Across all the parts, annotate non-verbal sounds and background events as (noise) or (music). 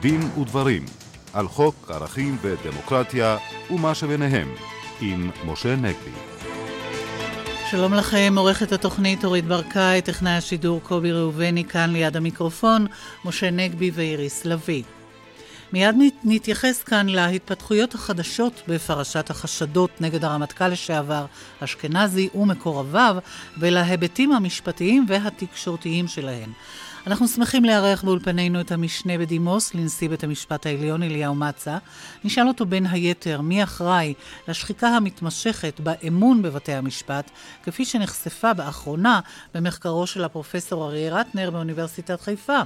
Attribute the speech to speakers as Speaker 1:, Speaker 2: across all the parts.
Speaker 1: דין ודברים על חוק ערכים ודמוקרטיה ומה שביניהם עם משה נגבי.
Speaker 2: שלום לכם, עורכת התוכנית אורית ברקאי, טכנאי השידור קובי ראובני כאן ליד המיקרופון, משה נגבי ואיריס לביא. מיד נתייחס כאן להתפתחויות החדשות בפרשת החשדות נגד הרמטכ"ל לשעבר אשכנזי ומקורביו ולהיבטים המשפטיים והתקשורתיים שלהם. אנחנו שמחים לארח באולפנינו את המשנה בדימוס לנשיא בית המשפט העליון אליהו מצה. נשאל אותו בין היתר מי אחראי לשחיקה המתמשכת באמון בבתי המשפט, כפי שנחשפה באחרונה במחקרו של הפרופסור אריה רטנר באוניברסיטת חיפה.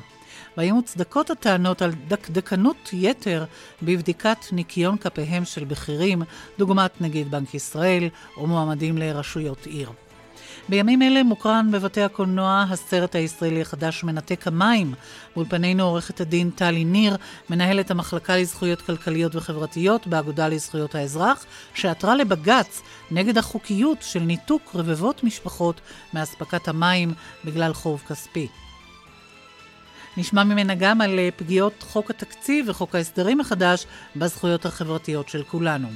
Speaker 2: והאם מוצדקות הטענות על דקדקנות יתר בבדיקת ניקיון כפיהם של בכירים, דוגמת נגיד בנק ישראל או מועמדים לרשויות עיר. בימים אלה מוקרן בבתי הקולנוע הסרט הישראלי החדש מנתק המים. באולפנינו עורכת הדין טלי ניר, מנהלת המחלקה לזכויות כלכליות וחברתיות באגודה לזכויות האזרח, שעתרה לבג"ץ נגד החוקיות של ניתוק רבבות משפחות מאספקת המים בגלל חוב כספי. נשמע ממנה גם על פגיעות חוק התקציב וחוק ההסדרים החדש בזכויות החברתיות של כולנו.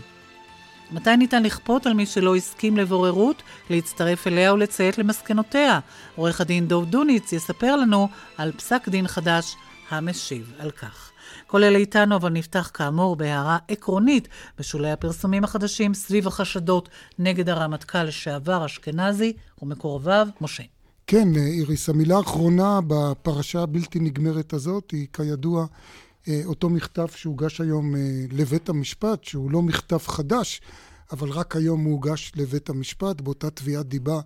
Speaker 2: מתי ניתן לכפות על מי שלא הסכים לבוררות, להצטרף אליה ולציית למסקנותיה? עורך הדין דוב דוניץ יספר לנו על פסק דין חדש המשיב על כך. כל אלה איתנו, אבל נפתח כאמור בהערה עקרונית בשולי הפרסומים החדשים סביב החשדות נגד הרמטכ"ל לשעבר אשכנזי ומקורביו, משה.
Speaker 3: כן, איריס, המילה האחרונה בפרשה הבלתי נגמרת הזאת היא כידוע אה, אותו מכתב שהוגש היום אה, לבית המשפט, שהוא לא מכתב חדש, אבל רק היום הוא הוגש לבית המשפט, באותה תביעת דיבה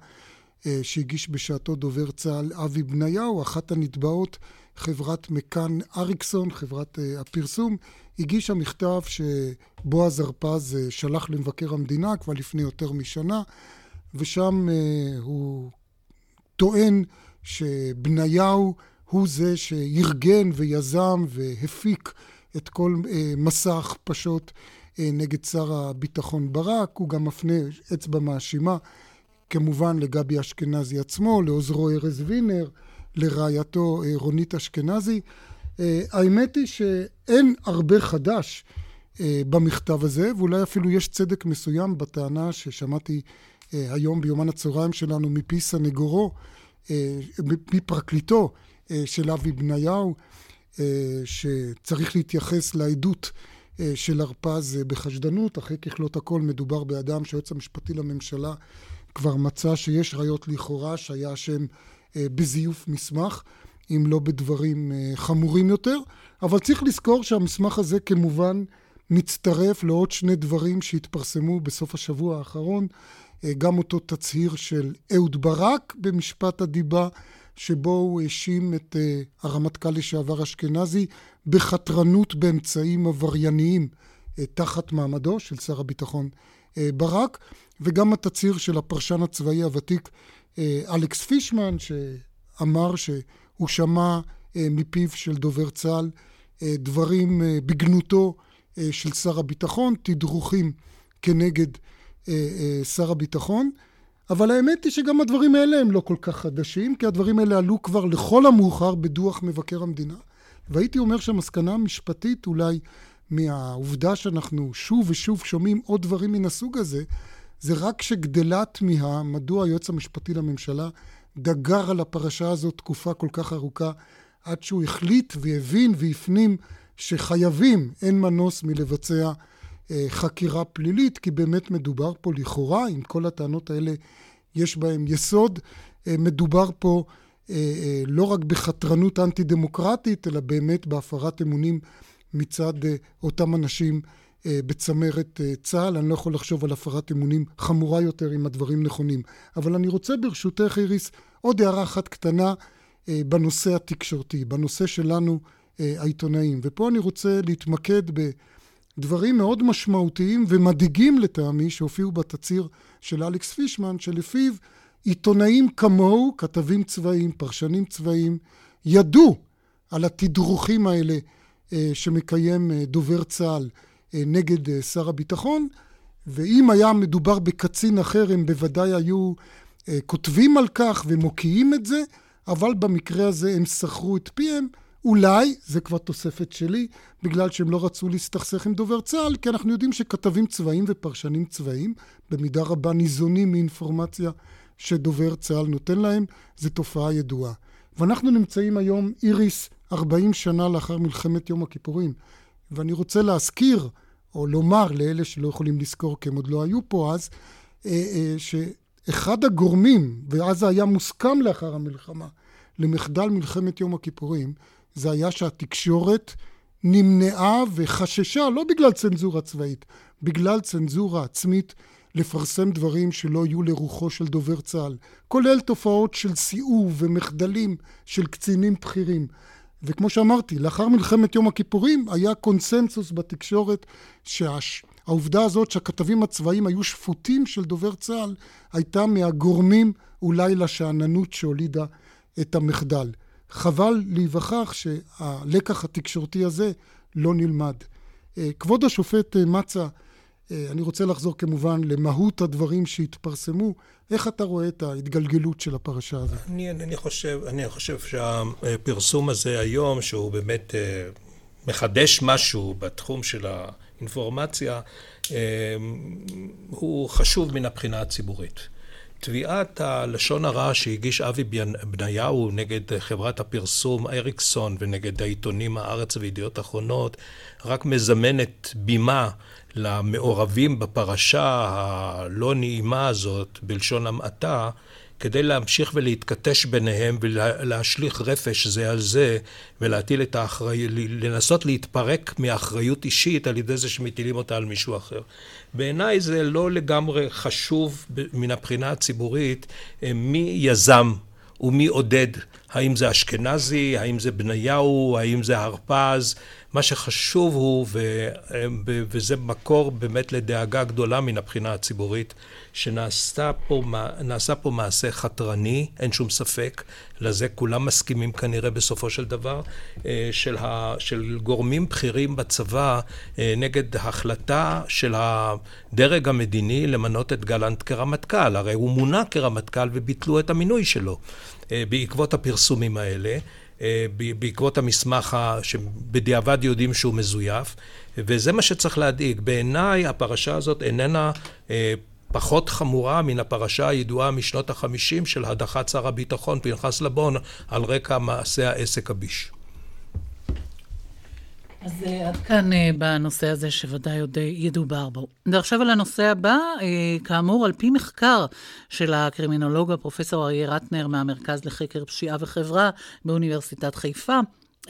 Speaker 3: אה, שהגיש בשעתו דובר צה"ל אבי בניהו, אחת הנתבעות, חברת מקאן אריקסון, חברת הפרסום, הגישה מכתב שבועז הרפז שלח למבקר המדינה כבר לפני יותר משנה, ושם הוא טוען שבניהו הוא זה שארגן ויזם והפיק את כל אה, מסע ההכפשות אה, נגד שר הביטחון ברק. הוא גם מפנה אצבע מאשימה, כמובן לגבי אשכנזי עצמו, לעוזרו ארז וינר, לרעייתו אה, רונית אשכנזי. אה, האמת היא שאין הרבה חדש אה, במכתב הזה, ואולי אפילו יש צדק מסוים בטענה ששמעתי אה, היום ביומן הצהריים שלנו מפי סנגורו, אה, מפרקליטו, של אבי בניהו, אה, שצריך להתייחס לעדות אה, של הרפז בחשדנות. אחרי ככלות הכל מדובר באדם שהיועץ המשפטי לממשלה כבר מצא שיש ראיות לכאורה שהיה אשם בזיוף מסמך, אם לא בדברים חמורים יותר. אבל צריך לזכור שהמסמך הזה כמובן מצטרף לעוד שני דברים שהתפרסמו בסוף השבוע האחרון. גם אותו תצהיר של אהוד ברק במשפט הדיבה שבו הוא האשים את uh, הרמטכ"ל לשעבר אשכנזי בחתרנות באמצעים עברייניים uh, תחת מעמדו של שר הביטחון uh, ברק, וגם התצהיר של הפרשן הצבאי הוותיק uh, אלכס פישמן, שאמר שהוא שמע uh, מפיו של דובר צה"ל uh, דברים uh, בגנותו uh, של שר הביטחון, תדרוכים כנגד uh, uh, שר הביטחון. אבל האמת היא שגם הדברים האלה הם לא כל כך חדשים, כי הדברים האלה עלו כבר לכל המאוחר בדוח מבקר המדינה. והייתי אומר שהמסקנה המשפטית אולי מהעובדה שאנחנו שוב ושוב שומעים עוד דברים מן הסוג הזה, זה רק שגדלה תמיהה מדוע היועץ המשפטי לממשלה דגר על הפרשה הזאת תקופה כל כך ארוכה, עד שהוא החליט והבין והפנים שחייבים, אין מנוס מלבצע חקירה פלילית, כי באמת מדובר פה לכאורה, אם כל הטענות האלה יש בהן יסוד, אה, מדובר פה אה, לא רק בחתרנות אנטי-דמוקרטית, אלא באמת בהפרת אמונים מצד אותם אנשים בצמרת צה"ל. אני לא יכול לחשוב על הפרת אמונים חמורה יותר אם הדברים נכונים. אבל אני רוצה ברשותך, איריס, עוד הערה אחת קטנה בנושא התקשורתי, בנושא שלנו, העיתונאים. ופה אני רוצה להתמקד ב... דברים מאוד משמעותיים ומדאיגים לטעמי שהופיעו בתצהיר של אלכס פישמן, שלפיו עיתונאים כמוהו, כתבים צבאיים, פרשנים צבאיים, ידעו על התדרוכים האלה אה, שמקיים אה, דובר צה"ל אה, נגד שר הביטחון, ואם היה מדובר בקצין אחר הם בוודאי היו כותבים על כך ומוקיעים את זה, אבל במקרה הזה הם סחרו את פיהם אולי, זה כבר תוספת שלי, בגלל שהם לא רצו להסתכסך עם דובר צה"ל, כי אנחנו יודעים שכתבים צבאיים ופרשנים צבאיים, במידה רבה ניזונים מאינפורמציה שדובר צה"ל נותן להם, זו תופעה ידועה. ואנחנו נמצאים היום, איריס, 40 שנה לאחר מלחמת יום הכיפורים. ואני רוצה להזכיר, או לומר לאלה שלא יכולים לזכור כי הם עוד לא היו פה אז, אה, אה, שאחד הגורמים, ואז זה היה מוסכם לאחר המלחמה, למחדל מלחמת יום הכיפורים, זה היה שהתקשורת נמנעה וחששה, לא בגלל צנזורה צבאית, בגלל צנזורה עצמית, לפרסם דברים שלא יהיו לרוחו של דובר צה"ל, כולל תופעות של סיאוב ומחדלים של קצינים בכירים. וכמו שאמרתי, לאחר מלחמת יום הכיפורים היה קונסנזוס בתקשורת שהעובדה הזאת שהכתבים הצבאיים היו שפוטים של דובר צה"ל הייתה מהגורמים אולי לשאננות שהולידה את המחדל. חבל להיווכח שהלקח התקשורתי הזה לא נלמד. אה, כבוד השופט אה, מצא, אה, אני רוצה לחזור כמובן למהות הדברים שהתפרסמו. איך אתה רואה את ההתגלגלות של הפרשה הזאת?
Speaker 4: אני, אני, חושב, אני חושב שהפרסום הזה היום, שהוא באמת מחדש משהו בתחום של האינפורמציה, הוא חשוב מן הבחינה הציבורית. תביעת הלשון הרע שהגיש אבי בניהו נגד חברת הפרסום אריקסון ונגד העיתונים הארץ וידיעות אחרונות רק מזמנת בימה למעורבים בפרשה הלא נעימה הזאת בלשון המעטה כדי להמשיך ולהתכתש ביניהם ולהשליך רפש זה על זה ולהטיל את האחריות, לנסות להתפרק מאחריות אישית על ידי זה שמטילים אותה על מישהו אחר. בעיניי זה לא לגמרי חשוב מן הבחינה הציבורית אה, מי יזם ומי עודד, האם זה אשכנזי, האם זה בניהו, האם זה הרפז, מה שחשוב הוא, אה, וזה מקור באמת לדאגה גדולה מן הבחינה הציבורית, שנעשה פה, פה מעשה חתרני, אין שום ספק, לזה כולם מסכימים כנראה בסופו של דבר, אה, של, ה, של גורמים בכירים בצבא אה, נגד החלטה של הדרג המדיני למנות את גלנט כרמטכ"ל. הרי הוא מונה כרמטכ"ל וביטלו את המינוי שלו בעקבות הפרסומים האלה. אה, בעקבות המסמך שבדיעבד יודעים שהוא מזויף, וזה מה שצריך להדאיג. בעיניי הפרשה הזאת איננה אה, פחות חמורה מן הפרשה הידועה משנות החמישים של הדחת שר הביטחון פנחס לבון על רקע מעשה העסק הביש.
Speaker 2: אז uh, עד כאן uh, בנושא הזה שוודאי עוד uh, ידובר בו. ועכשיו על הנושא הבא, כאמור, על פי מחקר של הקרימינולוג הפרופסור אריה רטנר מהמרכז לחקר פשיעה וחברה באוניברסיטת חיפה,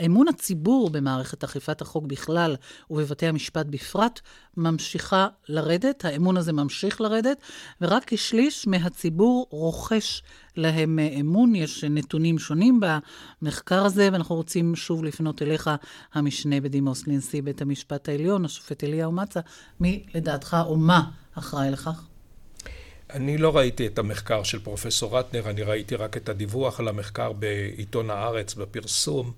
Speaker 2: אמון הציבור במערכת אכיפת החוק בכלל ובבתי המשפט בפרט ממשיכה לרדת, האמון הזה ממשיך לרדת, ורק כשליש מהציבור רוכש להם אמון. יש נתונים שונים במחקר הזה, ואנחנו רוצים שוב לפנות אליך, המשנה בדימוס לנשיא בית המשפט העליון, השופט אליהו מצה, מי לדעתך או מה אחראי לכך?
Speaker 4: אני לא ראיתי את המחקר של פרופסור רטנר, אני ראיתי רק את הדיווח על המחקר בעיתון הארץ, בפרסום.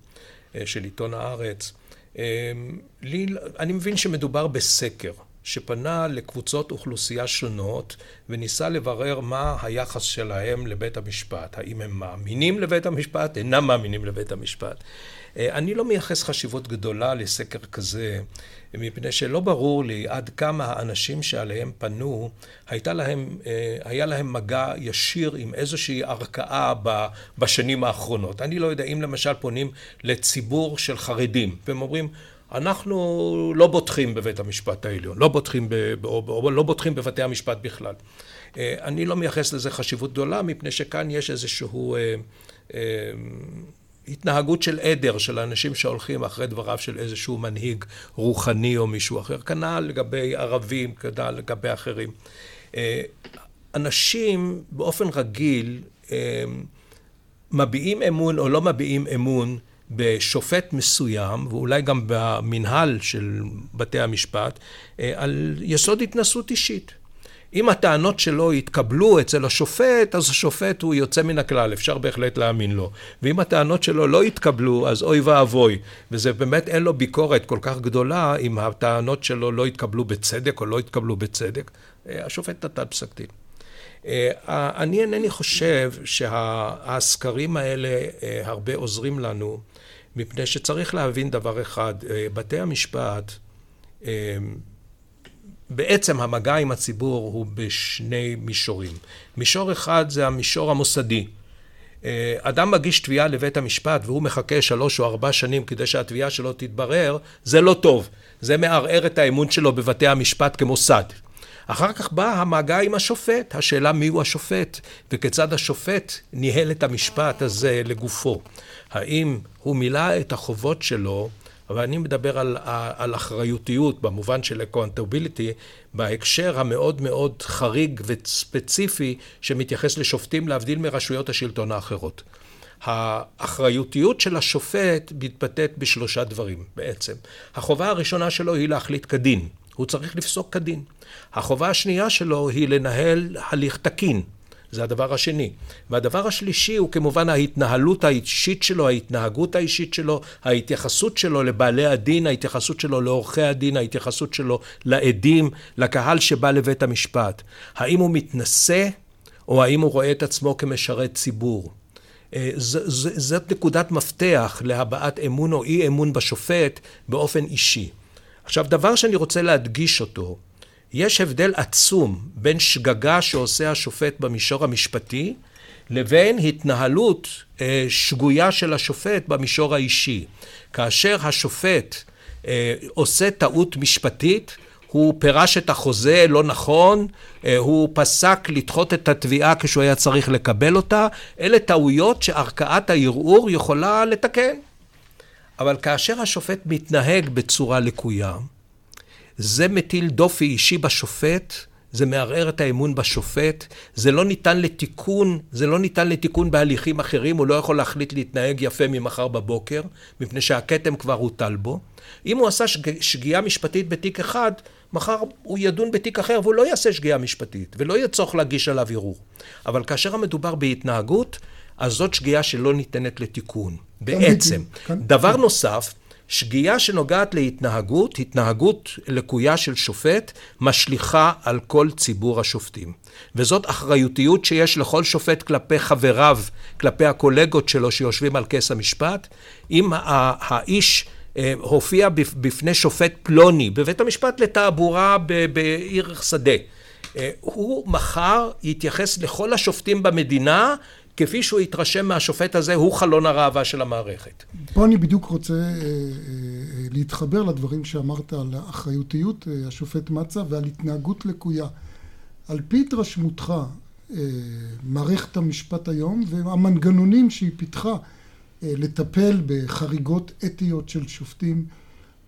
Speaker 4: אה, של עיתון הארץ. אה, לי, אני מבין שמדובר בסקר שפנה לקבוצות אוכלוסייה שונות וניסה לברר מה היחס שלהם לבית המשפט. האם הם מאמינים לבית המשפט, אינם מאמינים לבית המשפט. אה, אני לא מייחס חשיבות גדולה לסקר כזה, מפני שלא ברור לי עד כמה האנשים שעליהם פנו, להם, אה, היה להם מגע ישיר עם איזושהי ערכאה בשנים האחרונות. אני לא יודע אם למשל פונים לציבור של חרדים, והם אומרים, אנחנו לא בוטחים בבית המשפט העליון, לא בוטחים, ב, או, לא בוטחים בבתי המשפט בכלל. אה, אני לא מייחס לזה חשיבות גדולה, מפני שכאן יש איזשהו... התנהגות של עדר, של אנשים שהולכים אחרי דבריו של איזשהו מנהיג רוחני או מישהו אחר, כנ"ל לגבי ערבים, כנ"ל לגבי אחרים. אה, אנשים באופן רגיל אה, מביעים אמון או לא מביעים אמון בשופט מסוים, ואולי גם במנהל של בתי המשפט, אה, על יסוד התנסות אישית. אם הטענות שלו יתקבלו אצל השופט, אז השופט הוא יוצא מן הכלל, אפשר בהחלט להאמין לו. ואם הטענות שלו לא יתקבלו, אז אוי ואבוי. וזה באמת אין לו ביקורת כל כך גדולה אם הטענות שלו לא יתקבלו בצדק או לא יתקבלו בצדק. אה, השופט נתן פסק דין. אה, אני אינני חושב שהסקרים האלה הרבה עוזרים לנו, מפני שצריך להבין דבר אחד, אה, בתי המשפט, אה, בעצם המגע עם הציבור הוא בשני מישורים. מישור אחד זה המישור המוסדי. אה, אדם מגיש תביעה לבית המשפט והוא מחכה שלוש או ארבע שנים כדי שהתביעה שלו תתברר, זה לא טוב. זה מערער את האמון שלו בבתי המשפט כמוסד. אחר כך בא המגע עם השופט, השאלה מיהו השופט וכיצד השופט ניהל את המשפט הזה לגופו. האם הוא מילא את החובות שלו, אבל אני מדבר על, על אחריותיות במובן של accountability, בהקשר המאוד מאוד חריג וספציפי שמתייחס לשופטים להבדיל מרשויות השלטון האחרות. האחריותיות של השופט מתבטאת בשלושה דברים בעצם. החובה הראשונה שלו היא להחליט כדין. הוא צריך לפסוק כדין. החובה השנייה שלו היא לנהל הליך תקין. זה הדבר השני. והדבר השלישי הוא כמובן ההתנהלות האישית שלו, ההתנהגות האישית שלו, ההתייחסות שלו לבעלי הדין, ההתייחסות שלו לעורכי הדין, ההתייחסות שלו לעדים, לקהל שבא לבית המשפט. האם הוא מתנשא או האם הוא רואה את עצמו כמשרת ציבור? אה, זאת נקודת מפתח להבעת אמון או אי אמון בשופט באופן אישי. עכשיו, דבר שאני רוצה להדגיש אותו, יש הבדל עצום בין שגגה שעושה השופט במישור המשפטי לבין התנהלות אה, שגויה של השופט במישור האישי. כאשר השופט אה, עושה טעות משפטית, הוא פירש את החוזה לא נכון, אה, הוא פסק לדחות את התביעה כשהוא היה צריך לקבל אותה, אלה טעויות שערכאת הערעור יכולה לתקן. אבל כאשר השופט מתנהג בצורה לקויה, זה מטיל דופי אישי בשופט, זה מערער את האמון בשופט, זה לא ניתן לתיקון, זה לא ניתן לתיקון בהליכים אחרים, הוא לא יכול להחליט להתנהג יפה ממחר בבוקר, מפני שהכתם כבר הוטל בו. אם הוא עשה שג... שגיאה משפטית בתיק אחד, מחר הוא ידון בתיק אחר והוא לא יעשה שגיאה משפטית, ולא יהיה צורך להגיש עליו ערעור. אבל כאשר המדובר בהתנהגות, אז זאת שגיאה שלא ניתנת לתיקון, בעצם. דבר נוסף, שגיאה שנוגעת להתנהגות, התנהגות לקויה של שופט, משליכה על כל ציבור השופטים. וזאת אחריותיות שיש לכל שופט כלפי חבריו, כלפי הקולגות שלו שיושבים על כס המשפט. אם האיש אה, הופיע בפני שופט פלוני בבית המשפט לתעבורה בעיר שדה, אה, הוא מחר יתייחס לכל השופטים במדינה כפי שהוא התרשם מהשופט הזה, הוא חלון הראווה של המערכת.
Speaker 3: פה אני בדיוק רוצה אה, אה, להתחבר לדברים שאמרת על האחריותיות, אה, השופט מצה, ועל התנהגות לקויה. על פי התרשמותך, מערכת המשפט היום והמנגנונים שהיא פיתחה לטפל בחריגות אתיות של שופטים,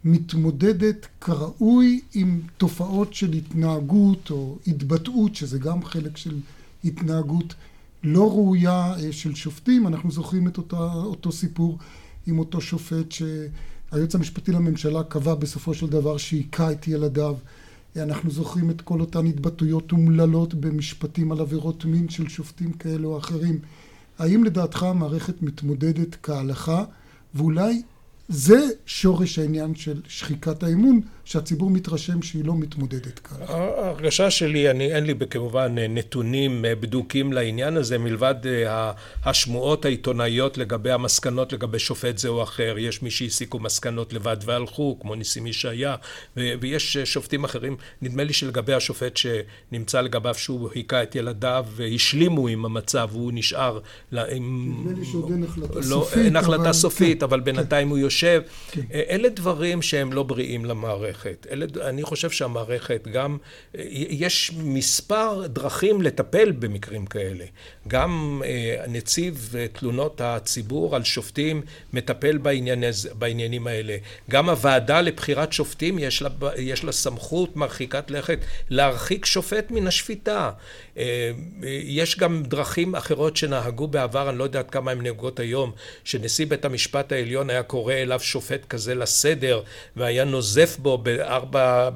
Speaker 3: מתמודדת כראוי עם תופעות של התנהגות או התבטאות, שזה גם חלק של התנהגות לא ראויה אה, של שופטים. אנחנו זוכרים את אותה, אותו סיפור עם אותו שופט שהיועץ המשפטי לממשלה קבע בסופו של דבר שהיכה את ילדיו. אנחנו זוכרים את כל אותן התבטאויות אומללות במשפטים על עבירות מין של שופטים כאלה או אחרים. האם לדעתך המערכת מתמודדת כהלכה, ואולי זה שורש העניין של שחיקת האמון, שהציבור מתרשם שהיא לא מתמודדת כאן.
Speaker 4: ההרגשה שלי, אני, אין לי כמובן נתונים בדוקים לעניין הזה, מלבד אה, השמועות העיתונאיות לגבי המסקנות לגבי שופט זה או אחר. יש מי שהסיקו מסקנות לבד והלכו, כמו ניסים ישעיה, ויש שופטים אחרים. נדמה לי שלגבי השופט שנמצא לגביו שהוא היכה את ילדיו, השלימו עם המצב, הוא נשאר...
Speaker 3: נדמה לי שעוד אין החלטה
Speaker 4: לא,
Speaker 3: סופית.
Speaker 4: אין החלטה סופית, כן, אבל בינתיים כן. הוא יושב. כן. אלה דברים שהם לא בריאים למערכת. אלה, אני חושב שהמערכת גם, יש מספר דרכים לטפל במקרים כאלה. גם אה, נציב תלונות הציבור על שופטים מטפל בעניין, בעניינים האלה. גם הוועדה לבחירת שופטים יש לה, יש לה סמכות מרחיקת לכת להרחיק שופט מן השפיטה. אה, יש גם דרכים אחרות שנהגו בעבר, אני לא יודע עד כמה הן נהוגות היום, שנשיא בית המשפט העליון היה קורא אליו שופט כזה לסדר והיה נוזף בו בארבע,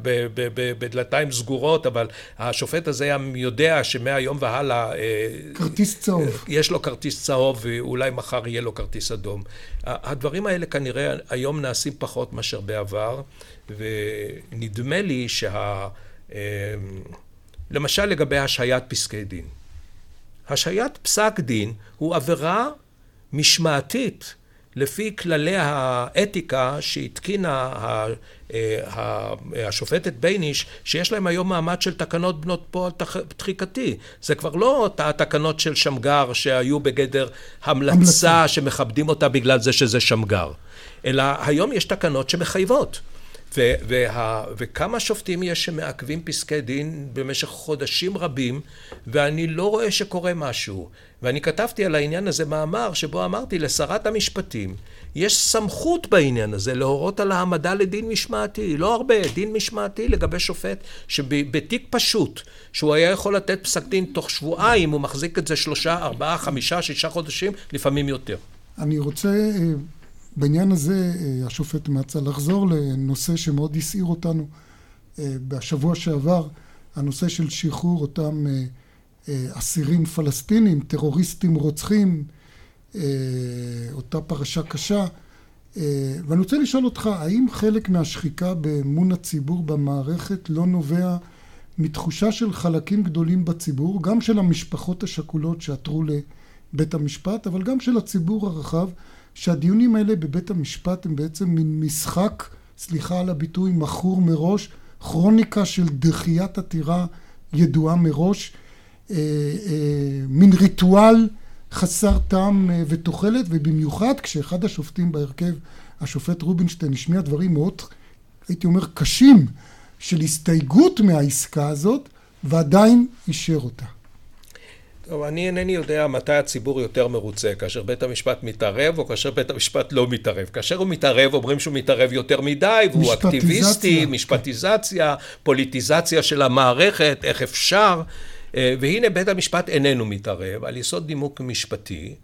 Speaker 4: בדלתיים סגורות, אבל השופט הזה היה יודע שמהיום והלאה... אה,
Speaker 3: כרטיס צהוב.
Speaker 4: יש לו כרטיס צהוב ואולי מחר יהיה לו כרטיס אדום. הדברים האלה כנראה היום נעשים פחות מאשר בעבר, ונדמה לי שה... אה, למשל לגבי השהיית פסקי דין. השהיית פסק דין הוא עבירה משמעתית לפי כללי האתיקה שהתקינה אה, השופטת בייניש, שיש להם היום מעמד של תקנות בנות פועל תחיקתי. זה כבר לא התקנות של שמגר שהיו בגדר המלצה שמכבדים אותה בגלל זה שזה שמגר, אלא היום יש תקנות שמחייבות. ו- וה- וכמה שופטים יש שמעכבים פסקי דין במשך חודשים רבים, ואני לא רואה שקורה משהו. ואני כתבתי על העניין הזה מאמר שבו אמרתי לשרת המשפטים, יש סמכות בעניין הזה להורות על העמדה לדין משמעתי, לא הרבה, דין משמעתי לגבי שופט שבתיק פשוט, שהוא היה יכול לתת פסק דין תוך שבועיים, הוא מחזיק את זה שלושה, ארבעה, חמישה, שישה חודשים, לפעמים יותר.
Speaker 3: אני רוצה אה, בעניין הזה, אה, השופט מצא לחזור לנושא שמאוד הסעיר אותנו אה, בשבוע שעבר, הנושא של שחרור אותם אסירים פלסטינים, טרוריסטים רוצחים, אותה פרשה קשה. ואני רוצה לשאול אותך, האם חלק מהשחיקה באמון הציבור במערכת לא נובע מתחושה של חלקים גדולים בציבור, גם של המשפחות השכולות שעתרו לבית המשפט, אבל גם של הציבור הרחב, שהדיונים האלה בבית המשפט הם בעצם מין משחק, סליחה על הביטוי, מכור מראש, כרוניקה של דחיית עתירה ידועה מראש, אה, אה, מין ריטואל חסר טעם אה, ותוחלת, ובמיוחד כשאחד השופטים בהרכב, השופט רובינשטיין, השמיע דברים מאוד, הייתי אומר, קשים, של הסתייגות מהעסקה הזאת, ועדיין אישר אותה.
Speaker 4: טוב, אני אינני יודע מתי הציבור יותר מרוצה, כאשר בית המשפט מתערב או כאשר בית המשפט לא מתערב. כאשר הוא מתערב, אומרים שהוא מתערב יותר מדי, והוא אקטיביסטי, משפטיזציה, פוליטיזציה של המערכת, איך אפשר. אה, והנה בית המשפט איננו מתערב על יסוד נימוק משפטי.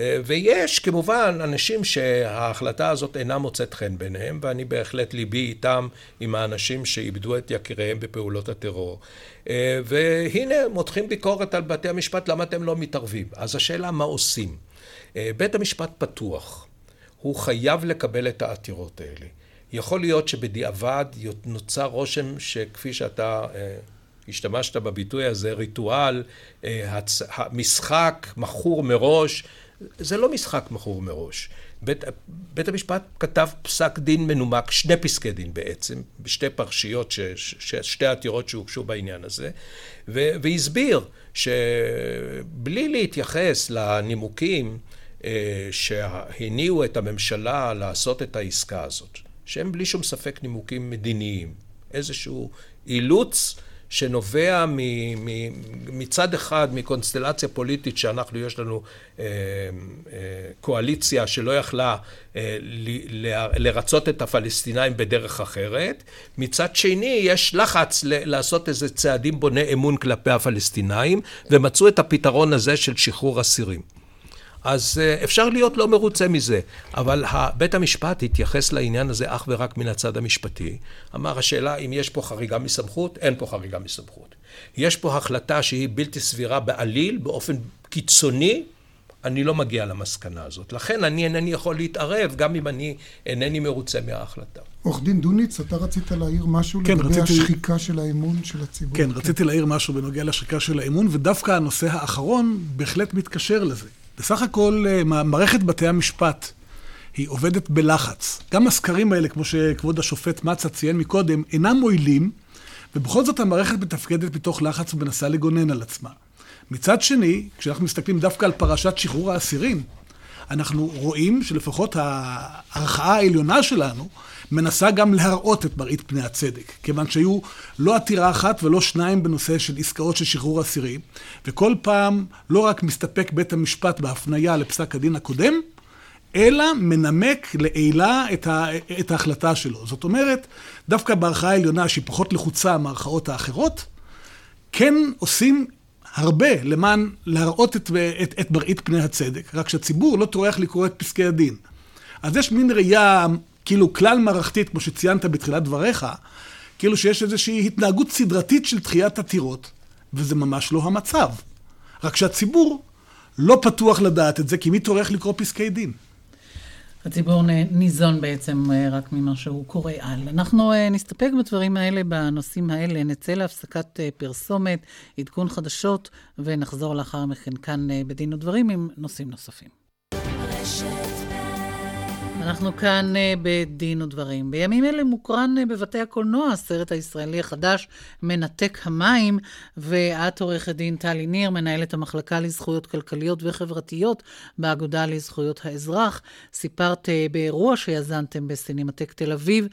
Speaker 4: אה, ויש כמובן אנשים שההחלטה הזאת אינה מוצאת חן ביניהם, ואני בהחלט ליבי איתם, עם האנשים שאיבדו את יקיריהם בפעולות הטרור. אה, והנה מותחים ביקורת על בתי המשפט, למה אתם לא מתערבים? אז השאלה מה עושים? בית המשפט פתוח, הוא חייב לקבל את העתירות האלה. יכול להיות שבדיעבד נוצר רושם שכפי שאתה השתמשת בביטוי הזה, ריטואל, משחק מכור מראש, זה לא משחק מכור מראש. בית, בית המשפט כתב פסק דין מנומק, שני פסקי דין בעצם, בשתי פרשיות, ש, ש, שתי עתירות שהוגשו בעניין הזה, ו, והסביר שבלי להתייחס לנימוקים אה, שהניעו את הממשלה לעשות את העסקה הזאת, שהם בלי שום ספק נימוקים מדיניים, איזשהו אילוץ שנובע מ, מ, מצד אחד מקונסטלציה פוליטית שאנחנו, יש לנו אה, אה, קואליציה שלא יכלה אה, ל, ל, לרצות את הפלסטינאים בדרך אחרת, מצד שני יש לחץ ל, לעשות איזה צעדים בוני אמון כלפי הפלסטינאים, ומצאו את הפתרון הזה של שחרור אסירים. אז אה, אפשר להיות לא מרוצה מזה, אבל בית המשפט התייחס לעניין הזה אך ורק מן הצד המשפטי. אמר השאלה אם יש פה חריגה מסמכות, אין פה חריגה מסמכות. יש פה החלטה שהיא בלתי סבירה בעליל, באופן קיצוני, אני לא מגיע למסקנה הזאת. לכן אני אינני יכול להתערב, גם אם אני אינני מרוצה מההחלטה.
Speaker 3: עורך דין דוניץ, אתה רצית להעיר משהו כן, לגבי רציתי... השחיקה של האמון של הציבור?
Speaker 5: כן, כן, רציתי להעיר משהו בנוגע לשחיקה של האמון, ודווקא הנושא האחרון בהחלט מתקשר לזה. בסך הכל אה, מערכת בתי המשפט היא עובדת בלחץ. גם הסקרים האלה, כמו שכבוד השופט מצה ציין מקודם, אינם מועילים, ובכל זאת המערכת מתפקדת מתוך לחץ ומנסה לגונן על עצמה. מצד שני, כשאנחנו מסתכלים דווקא על פרשת שחרור האסירים, אנחנו רואים שלפחות הערכאה העליונה שלנו מנסה גם להראות את מראית פני הצדק, כיוון שהיו לא עתירה אחת ולא שניים בנושא של עסקאות של שחרור אסירים, וכל פעם לא רק מסתפק בית המשפט בהפניה לפסק הדין הקודם, אלא מנמק לעילה את, ה, את ההחלטה שלו. זאת אומרת, דווקא בערכאה העליונה, שהיא פחות לחוצה מהערכאות האחרות, כן עושים הרבה למען להראות את, את, את מראית פני הצדק, רק שהציבור לא טורח לקרוא את פסקי הדין. אז יש מין ראייה כאילו כלל מערכתית, כמו שציינת בתחילת דבריך, כאילו שיש איזושהי התנהגות סדרתית של דחיית עתירות, וזה ממש לא המצב. רק שהציבור לא פתוח לדעת את זה, כי מי טורח לקרוא פסקי דין?
Speaker 2: הציבור ניזון בעצם אה, רק ממה שהוא קורא על. אנחנו אה, נסתפק בדברים האלה, בנושאים האלה, נצא להפסקת אה, פרסומת, עדכון חדשות, ונחזור לאחר מכן כאן בדין ודברים עם נושאים נוספים. רשת אנחנו כאן uh, בדין ודברים. בימים אלה מוקרן uh, בבתי הקולנוע הסרט הישראלי החדש, מנתק המים, ואת עורכת דין טלי ניר, מנהלת המחלקה לזכויות כלכליות וחברתיות באגודה לזכויות האזרח. סיפרת uh, באירוע שיזנתם בסינמטק תל אביב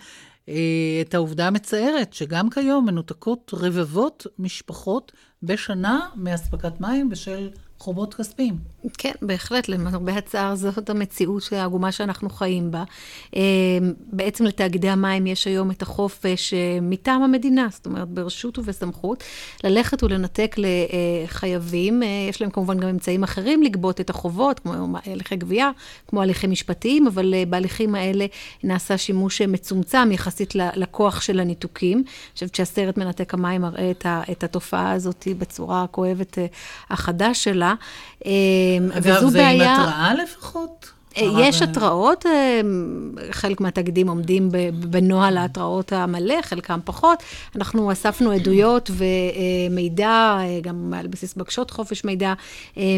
Speaker 2: את העובדה המצערת שגם כיום מנותקות רבבות משפחות בשנה מאספקת מים בשל חובות כספיים.
Speaker 6: כן, בהחלט, למרבה הצער זאת המציאות העגומה שאנחנו חיים בה. אה, בעצם לתאגידי המים יש היום את החופש אה, מטעם המדינה, זאת אומרת, ברשות ובסמכות, ללכת ולנתק לחייבים. אה, יש להם כמובן גם אמצעים אחרים לגבות את החובות, כמו הליכי גבייה, כמו הליכים משפטיים, אבל בהליכים האלה נעשה שימוש מצומצם יחסית לכוח של הניתוקים. אני חושבת שהסרט מנתק המים מראה את התופעה הזאת בצורה הכואבת החדש שלה.
Speaker 2: אמ, אגב, זה בעיה... עם התראה לפחות?
Speaker 6: אה, יש התראות, אה, חלק מהתאגידים עומדים בנוהל ההתראות המלא, חלקם פחות. אנחנו אספנו עדויות ומידע, אה, גם על בסיס בקשות חופש מידע,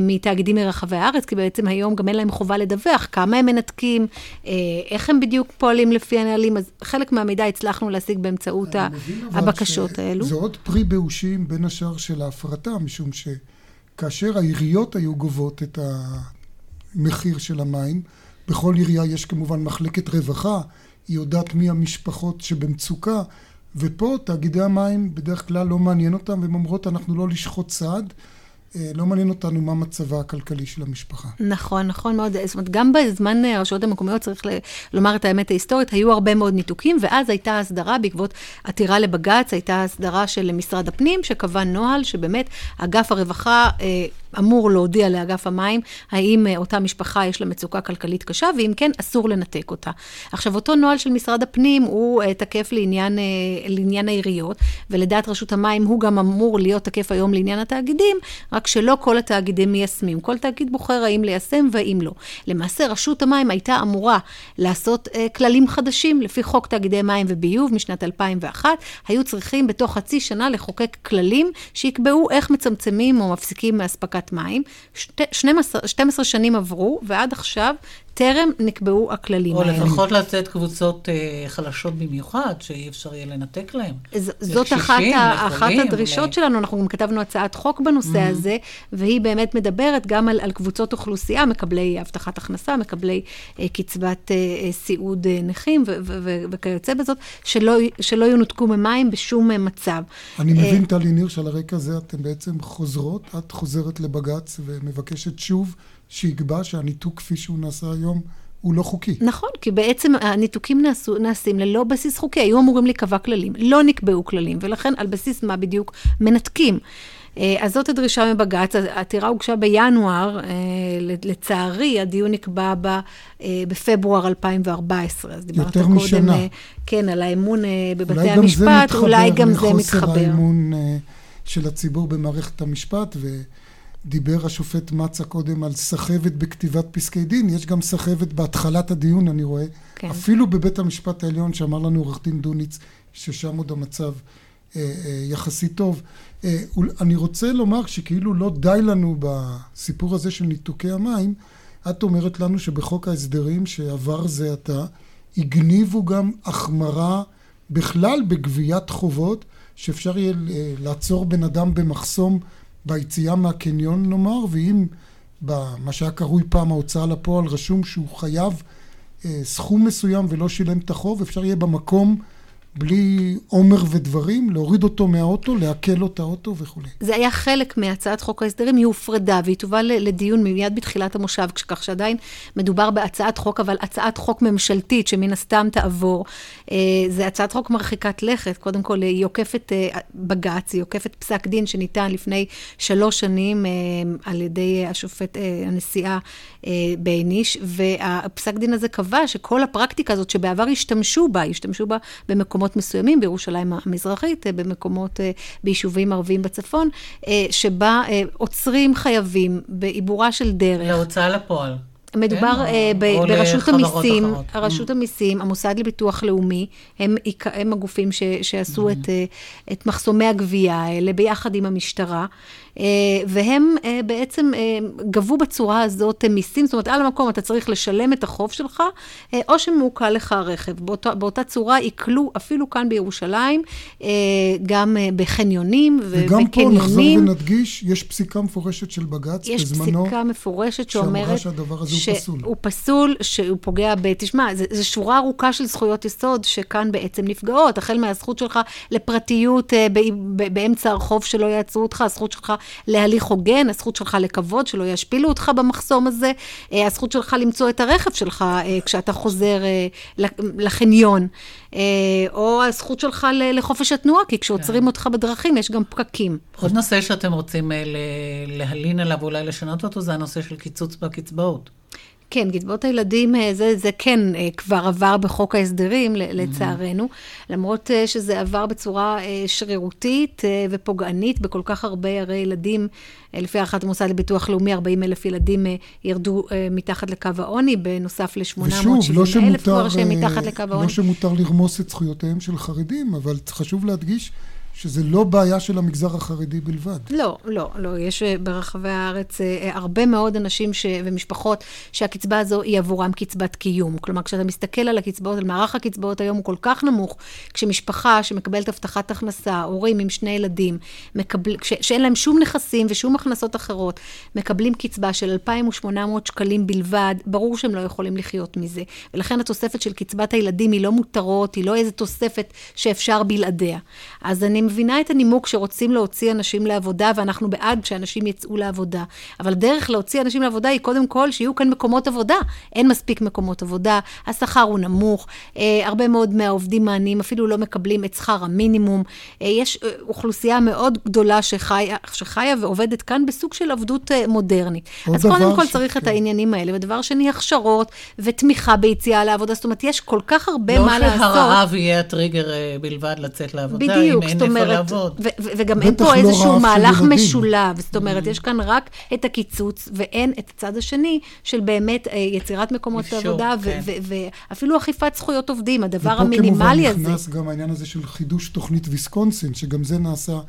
Speaker 6: מתאגידים מרחבי הארץ, כי בעצם היום גם אין להם חובה לדווח כמה הם מנתקים, איך הם בדיוק פועלים לפי הנהלים, אז חלק מהמידע הצלחנו להשיג באמצעות הבקשות האלו.
Speaker 3: זה עוד פרי באושים בין השאר של ההפרטה, משום ש... כאשר העיריות היו גובות את המחיר של המים, בכל עירייה יש כמובן מחלקת רווחה, היא יודעת מי המשפחות שבמצוקה, ופה תאגידי המים בדרך כלל לא מעניין אותם, והן אומרות אנחנו לא לשחוט צעד, לא מעניין אותנו מה מצבה הכלכלי של המשפחה.
Speaker 6: נכון, נכון מאוד. זאת אומרת, גם בזמן אה, הרשויות המקומיות, צריך לומר את האמת ההיסטורית, היו הרבה מאוד ניתוקים, ואז הייתה הסדרה בעקבות עתירה לבג"ץ, הייתה הסדרה של משרד הפנים, שקבע נוהל שבאמת אגף הרווחה אה, אמור להודיע לאגף המים האם אה, אותה משפחה יש לה מצוקה כלכלית קשה, ואם כן, אסור לנתק אותה. עכשיו, אותו נוהל של משרד הפנים הוא uh, תקף לעניין, uh, לעניין העיריות, ולדעת רשות המים הוא גם אמור להיות תקף היום לעניין התאגידים, רק שלא כל התאגידים מיישמים. כל תאגיד בוחר האם ליישם והאם לא. למעשה, רשות המים הייתה אמורה לעשות כללים חדשים לפי חוק תאגידי מים וביוב משנת 2001. היו צריכים בתוך חצי שנה לחוקק כללים שיקבעו איך מצמצמים או מפסיקים מאספקת מים. 12, 12 שנים עברו, ועד עכשיו טרם נקבעו הכללים
Speaker 2: האלה. או לפחות לתת קבוצות אה, חלשות במיוחד, שאי אפשר יהיה לנתק להם.
Speaker 6: ז, זאת אחת, ה, אחת הדרישות ל... שלנו, אנחנו גם כתבנו הצעת חוק בנושא mm-hmm. הזה, והיא באמת מדברת גם על, על קבוצות אוכלוסייה, מקבלי הבטחת הכנסה, מקבלי אה, קצבת אה, סיעוד אה, נכים ו- ו- ו- וכיוצא בזאת, שלא, שלא ינותקו ממים בשום אה, מצב.
Speaker 3: אני אה, מבין, טלי ניר, שעל הרקע הזה אתם בעצם חוזרות, את חוזרת לבג"ץ ומבקשת שוב. שיקבע שהניתוק כפי שהוא נעשה היום הוא לא חוקי.
Speaker 6: נכון, כי בעצם הניתוקים נעשו, נעשים ללא בסיס חוקי, היו אמורים להיקבע כללים, לא נקבעו כללים, ולכן על בסיס מה בדיוק מנתקים. אה, אז זאת הדרישה מבג"ץ, העתירה הוגשה בינואר, אה, לצערי הדיון נקבע בה אה, בפברואר 2014.
Speaker 3: אז דיברת יותר משנה.
Speaker 6: כן, על האמון בבתי המשפט, אולי גם זה מתחבר.
Speaker 3: מחוסר האמון של הציבור במערכת המשפט, ו... דיבר השופט מצה קודם על סחבת בכתיבת פסקי דין, יש גם סחבת בהתחלת הדיון, אני רואה. כן. אפילו בבית המשפט העליון, שאמר לנו עורך דין דוניץ, ששם עוד המצב אה, אה, יחסית טוב. אה, אני רוצה לומר שכאילו לא די לנו בסיפור הזה של ניתוקי המים, את אומרת לנו שבחוק ההסדרים שעבר זה עתה, הגניבו גם החמרה בכלל בגביית חובות, שאפשר יהיה אה, לעצור בן אדם במחסום ביציאה מהקניון נאמר, ואם במה שהיה קרוי פעם ההוצאה לפועל רשום שהוא חייב אה, סכום מסוים ולא שילם את החוב, אפשר יהיה במקום בלי עומר ודברים, להוריד אותו מהאוטו, לעכל לו את האוטו וכולי.
Speaker 6: זה היה חלק מהצעת חוק ההסדרים, היא הופרדה והיא תובא לדיון מיד בתחילת המושב, כך שעדיין מדובר בהצעת חוק, אבל הצעת חוק ממשלתית שמן הסתם תעבור. אה, זו הצעת חוק מרחיקת לכת, קודם כל היא עוקפת אה, בג"ץ, היא עוקפת פסק דין שניתן לפני שלוש שנים אה, על ידי השופט, הנשיאה בייניש, והפסק דין הזה קבע שכל הפרקטיקה הזאת שבעבר השתמשו בה, השתמשו בה במקומות במקומות מסוימים, בירושלים המזרחית, אה, במקומות, אה, ביישובים ערביים בצפון, אה, שבה עוצרים חייבים בעיבורה של דרך.
Speaker 2: להוצאה לפועל.
Speaker 6: מדובר כן, uh, ב- ברשות המיסים. הרשות mm. המיסים, המוסד לביטוח לאומי, הם, הם הגופים ש, שעשו mm. את, את מחסומי הגבייה האלה ביחד עם המשטרה. והם בעצם גבו בצורה הזאת מיסים, זאת אומרת, על המקום אתה צריך לשלם את החוב שלך, או שמעוקל לך הרכב. באותה, באותה צורה עיקלו, אפילו כאן בירושלים, גם בחניונים ובקניונים.
Speaker 3: וגם פה נחזור ונדגיש, יש פסיקה מפורשת של בג"ץ בזמנו.
Speaker 6: יש פסיקה מפורשת שאומרת...
Speaker 3: שהדבר הזה הוא פסול.
Speaker 6: שהוא פסול, שהוא פוגע ב... תשמע, זו שורה ארוכה של זכויות יסוד שכאן בעצם נפגעות, החל מהזכות שלך לפרטיות אה, באמצע הרחוב שלא יעצרו אותך, הזכות שלך להליך הוגן, הזכות שלך לכבוד, שלא ישפילו אותך במחסום הזה, אה, הזכות שלך למצוא את הרכב שלך אה, כשאתה חוזר לחניון. או הזכות שלך לחופש התנועה, כי כשעוצרים כן. אותך בדרכים יש גם פקקים.
Speaker 2: עוד נושא שאתם רוצים להלין עליו, אולי לשנות אותו, זה הנושא של קיצוץ בקצבאות.
Speaker 6: כן, קצבאות הילדים אה, זה, זה כן אה, כבר עבר בחוק ההסדרים, לצערנו, mm-hmm. למרות אה, שזה עבר בצורה שרירותית ופוגענית בכל כך הרבה, הרי ילדים, לפי הערכת המוסד לביטוח לאומי, 40 אלף ילדים ירדו מתחת לקו העוני, בנוסף ל-870
Speaker 3: לא
Speaker 6: אלף כבר שהם מתחת לקו העוני.
Speaker 3: לא שמותר לרמוס את זכויותיהם של חרדים, אבל חשוב להדגיש שזה לא בעיה של המגזר החרדי בלבד.
Speaker 6: לא, לא, לא. יש אה, ברחבי הארץ אה, הרבה מאוד אנשים ש... ומשפחות שהקצבה הזו היא עבורם קצבת קיום. כלומר, כשאתה מסתכל על הקצבאות, על מערך הקצבאות היום הוא כל כך נמוך, כשמשפחה שמקבלת הבטחת הכנסה, הורים עם שני ילדים, מקבל... כש... שאין להם שום נכסים ושום הכנסות אחרות, מקבלים קצבה של 2,800 שקלים בלבד, ברור שהם לא יכולים לחיות מזה. ולכן התוספת של קצבת הילדים היא לא מותרות, היא לא איזו תוספת שאפשר בלעדיה. אז אני מבינה את הנימוק שרוצים להוציא אנשים לעבודה, ואנחנו בעד שאנשים יצאו לעבודה. אבל הדרך להוציא אנשים לעבודה היא קודם כל שיהיו כאן מקומות עבודה. אין מספיק מקומות עבודה, השכר הוא נמוך, אה, הרבה מאוד מהעובדים מעניים אפילו לא מקבלים את שכר המינימום. אה, יש אה, אוכלוסייה מאוד גדולה שחיה, שחיה ועובדת כאן בסוג של עבדות אה, מודרנית. אז קודם כל ש... צריך כן. את העניינים האלה. ודבר שני, הכשרות ותמיכה ביציאה לעבודה. זאת אומרת, יש כל כך הרבה
Speaker 2: לא
Speaker 6: מה לעשות.
Speaker 2: לא שהרעב יהיה הטריגר אה, בלבד לצאת לעבודה,
Speaker 6: בדיוק, אם אין אומרת, וגם אין פה לא איזשהו מהלך משולב, זאת אומרת, יש כאן רק את הקיצוץ, ואין את הצד השני של באמת אה, יצירת מקומות עבודה, כן. ואפילו אכיפת זכויות עובדים, הדבר המינימלי הזה.
Speaker 3: ופה כמובן נכנס גם העניין הזה של חידוש תוכנית ויסקונסין, שגם זה נעשה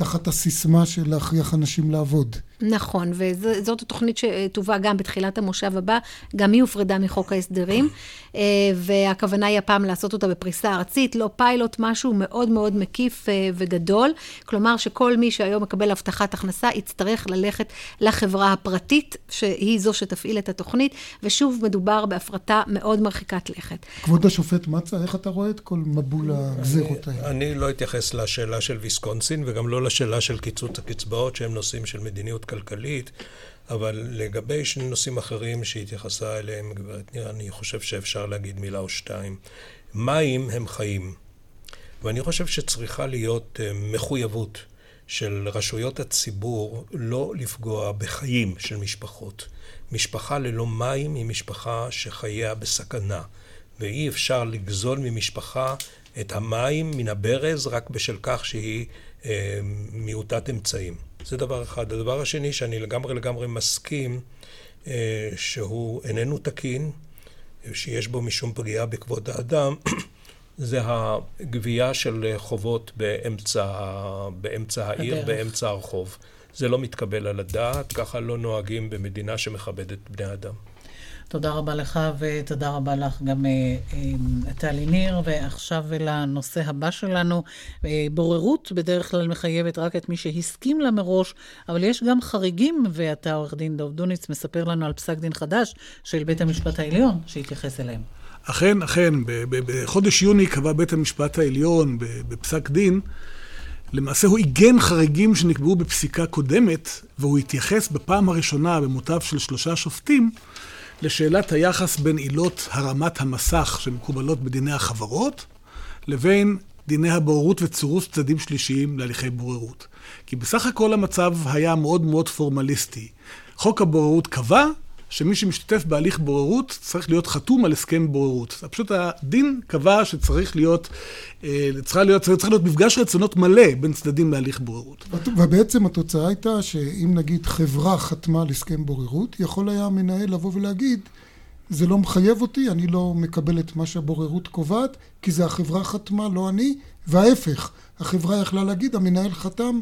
Speaker 3: תחת הסיסמה של להכריח אנשים לעבוד.
Speaker 6: נכון, וזאת התוכנית שתובא גם בתחילת המושב הבא, גם היא הופרדה מחוק ההסדרים, אה, והכוונה היא הפעם לעשות אותה בפריסה ארצית, לא פיילוט, משהו מאוד מאוד מקיף אה, וגדול. כלומר, שכל מי שהיום מקבל הבטחת הכנסה יצטרך ללכת לחברה הפרטית, שהיא זו שתפעיל את התוכנית, ושוב, מדובר בהפרטה מאוד מרחיקת לכת.
Speaker 3: כבוד השופט מצה, איך אתה רואה את כל מבול הגזירות האלה?
Speaker 4: אני לא אתייחס לשאלה של ויסקונסין, וגם לא לשאלה של קיצוץ הקצבאות, שהם נושאים של מדיניות כלכלית, אבל לגבי שני נושאים אחרים שהתייחסה אליהם גברת ניר, אני חושב שאפשר להגיד מילה או שתיים. מים הם חיים, ואני חושב שצריכה להיות אה, מחויבות של רשויות הציבור לא לפגוע בחיים של משפחות. משפחה ללא מים היא משפחה שחייה בסכנה, ואי אפשר לגזול ממשפחה את המים מן הברז רק בשל כך שהיא אה, מיעוטת אמצעים. זה דבר אחד. הדבר השני, שאני לגמרי לגמרי מסכים, אה, שהוא איננו תקין, שיש בו משום פגיעה בכבוד האדם, (coughs) זה הגבייה של חובות באמצע, באמצע העיר, הדרך. באמצע הרחוב. זה לא מתקבל על הדעת, ככה לא נוהגים במדינה שמכבדת בני אדם.
Speaker 2: תודה רבה לך ותודה רבה לך גם אה, אה, טלי ניר. ועכשיו לנושא הבא שלנו. אה, בוררות בדרך כלל מחייבת רק את מי שהסכים לה מראש, אבל יש גם חריגים, ואתה, עורך דין דב דוניץ, מספר לנו על פסק דין חדש של בית המשפט העליון שהתייחס אליהם.
Speaker 5: אכן, אכן, בחודש יוני קבע בית המשפט העליון בפסק דין, למעשה הוא עיגן חריגים שנקבעו בפסיקה קודמת, והוא התייחס בפעם הראשונה במותיו של שלושה שופטים לשאלת היחס בין עילות הרמת המסך שמקובלות בדיני החברות, לבין דיני הבוררות וצירוס צדדים שלישיים להליכי בוררות. כי בסך הכל המצב היה מאוד מאוד פורמליסטי. חוק הבוררות קבע שמי שמשתתף בהליך בוררות צריך להיות חתום על הסכם בוררות. פשוט הדין קבע שצריך להיות, אה, צריך להיות, צריך להיות מפגש רצונות מלא בין צדדים להליך בוררות.
Speaker 3: ובעצם התוצאה הייתה שאם נגיד חברה חתמה על הסכם בוררות, יכול היה המנהל לבוא ולהגיד, זה לא מחייב אותי, אני לא מקבל את מה שהבוררות קובעת, כי זה החברה חתמה, לא אני, וההפך, החברה יכלה להגיד, המנהל חתם,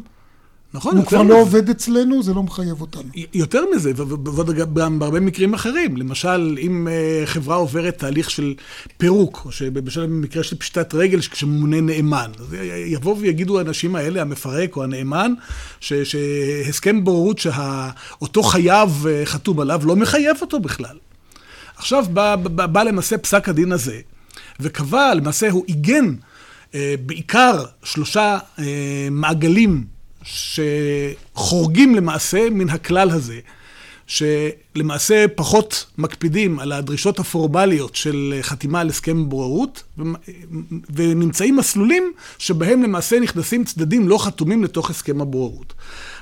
Speaker 5: נכון,
Speaker 3: הוא כבר
Speaker 5: מזה.
Speaker 3: לא עובד אצלנו, זה לא מחייב אותנו.
Speaker 5: יותר מזה, ועוד גם בהרבה מקרים אחרים. למשל, אם אה, חברה עוברת תהליך של פירוק, או שבשל במקרה של פשיטת רגל, כשממונה נאמן, אז יבואו ויגידו האנשים האלה, המפרק או הנאמן, ש- שהסכם בוררות שאותו חייב אה, חתום עליו, לא מחייב אותו בכלל. עכשיו בא, בא, בא למעשה פסק הדין הזה, וקבע, למעשה הוא עיגן אה, בעיקר שלושה אה, מעגלים שחורגים למעשה מן הכלל הזה, שלמעשה פחות מקפידים על הדרישות הפורמליות של חתימה על הסכם בוררות, ונמצאים מסלולים שבהם למעשה נכנסים צדדים לא חתומים לתוך הסכם הבוררות.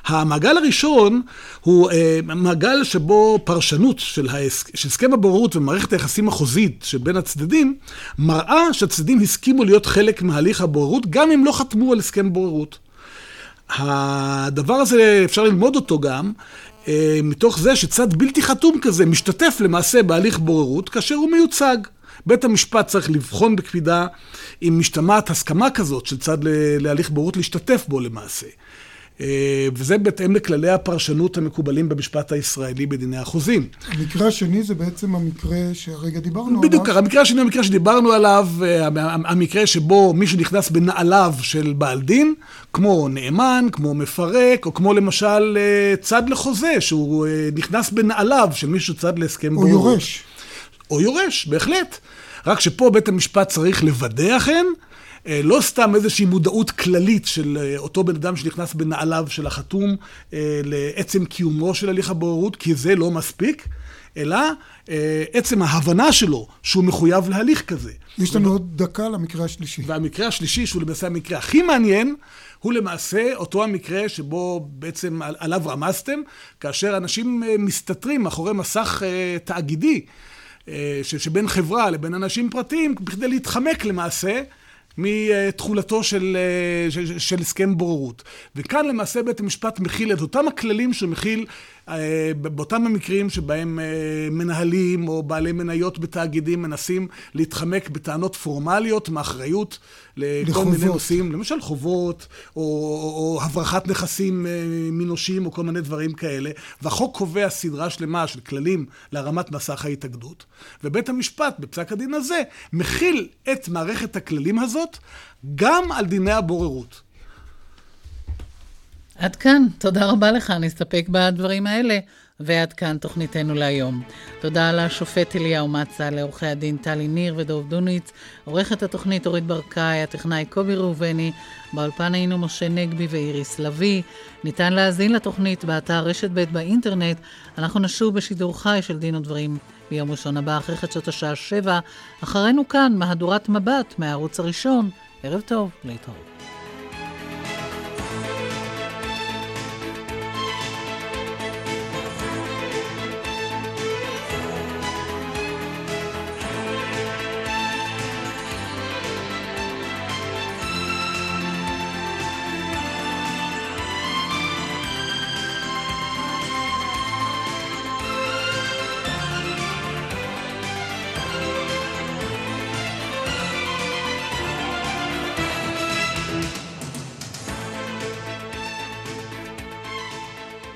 Speaker 5: המעגל הראשון הוא אה, מעגל שבו פרשנות של, ההסכ... של הסכם הבוררות ומערכת היחסים החוזית שבין הצדדים, מראה שהצדדים הסכימו להיות חלק מהליך הבוררות, גם אם לא חתמו על הסכם בוררות. הדבר הזה, אפשר ללמוד אותו גם, אה, מתוך זה שצד בלתי חתום כזה משתתף למעשה בהליך בוררות כאשר הוא מיוצג. בית המשפט צריך לבחון בקפידה אם משתמעת הסכמה כזאת של צד להליך בוררות להשתתף בו למעשה. אה, וזה בהתאם לכללי הפרשנות המקובלים במשפט הישראלי בדיני החוזים.
Speaker 3: המקרה השני זה בעצם המקרה שהרגע דיברנו עליו.
Speaker 5: בדיוק המקרה השני הוא המקרה שדיברנו עליו, אה, המקרה שבו מישהו נכנס בנעליו של בעל דין, כמו נאמן, כמו מפרק, או כמו למשל אה, צד לחוזה, שהוא נכנס בנעליו של מישהו צד להסכם
Speaker 3: או
Speaker 5: בוררות.
Speaker 3: יורש.
Speaker 5: או יורש, בהחלט. רק שפה בית המשפט צריך לוודא אכן, לא סתם איזושהי מודעות כללית של אה, אותו בן אדם שנכנס בנעליו של החתום אה, לעצם קיומו של הליך הבוררות, כי זה לא מספיק, אלא עצם ההבנה שלו שהוא מחויב להליך כזה.
Speaker 3: יש לנו עוד דקה למקרה השלישי.
Speaker 5: והמקרה השלישי, שהוא למעשה המקרה הכי מעניין, הוא למעשה אותו המקרה שבו בעצם עליו רמזתם, כאשר אנשים מסתתרים מאחורי מסך תאגידי. שבין חברה לבין אנשים פרטיים, בכדי להתחמק למעשה מתחולתו של, של, של הסכם בוררות. וכאן למעשה בית המשפט מכיל את אותם הכללים שמכיל באותם המקרים שבהם מנהלים או בעלי מניות בתאגידים מנסים להתחמק בטענות פורמליות מאחריות לכל לחובות. מיני נושאים, למשל חובות, או, או, או הברחת נכסים מנושים, או כל מיני דברים כאלה. והחוק קובע סדרה שלמה של כללים להרמת מסך ההתאגדות. ובית המשפט, בפסק הדין הזה, מכיל את מערכת הכללים הזאת גם על דיני הבוררות.
Speaker 2: עד כאן, תודה רבה לך, נסתפק בדברים האלה. ועד כאן תוכניתנו להיום. תודה לשופט אליהו מצה, לעורכי הדין טלי ניר ודוב דוניץ, עורכת התוכנית אורית ברקאי, הטכנאי קובי ראובני, באולפן היינו משה נגבי ואיריס לביא. ניתן להאזין לתוכנית באתר רשת ב' באינטרנט. אנחנו נשוב בשידור חי של דין ודברים ביום ראשון הבא, אחרי חדשות השעה שבע. אחרינו כאן, מהדורת מבט מהערוץ הראשון. ערב טוב, להתראות.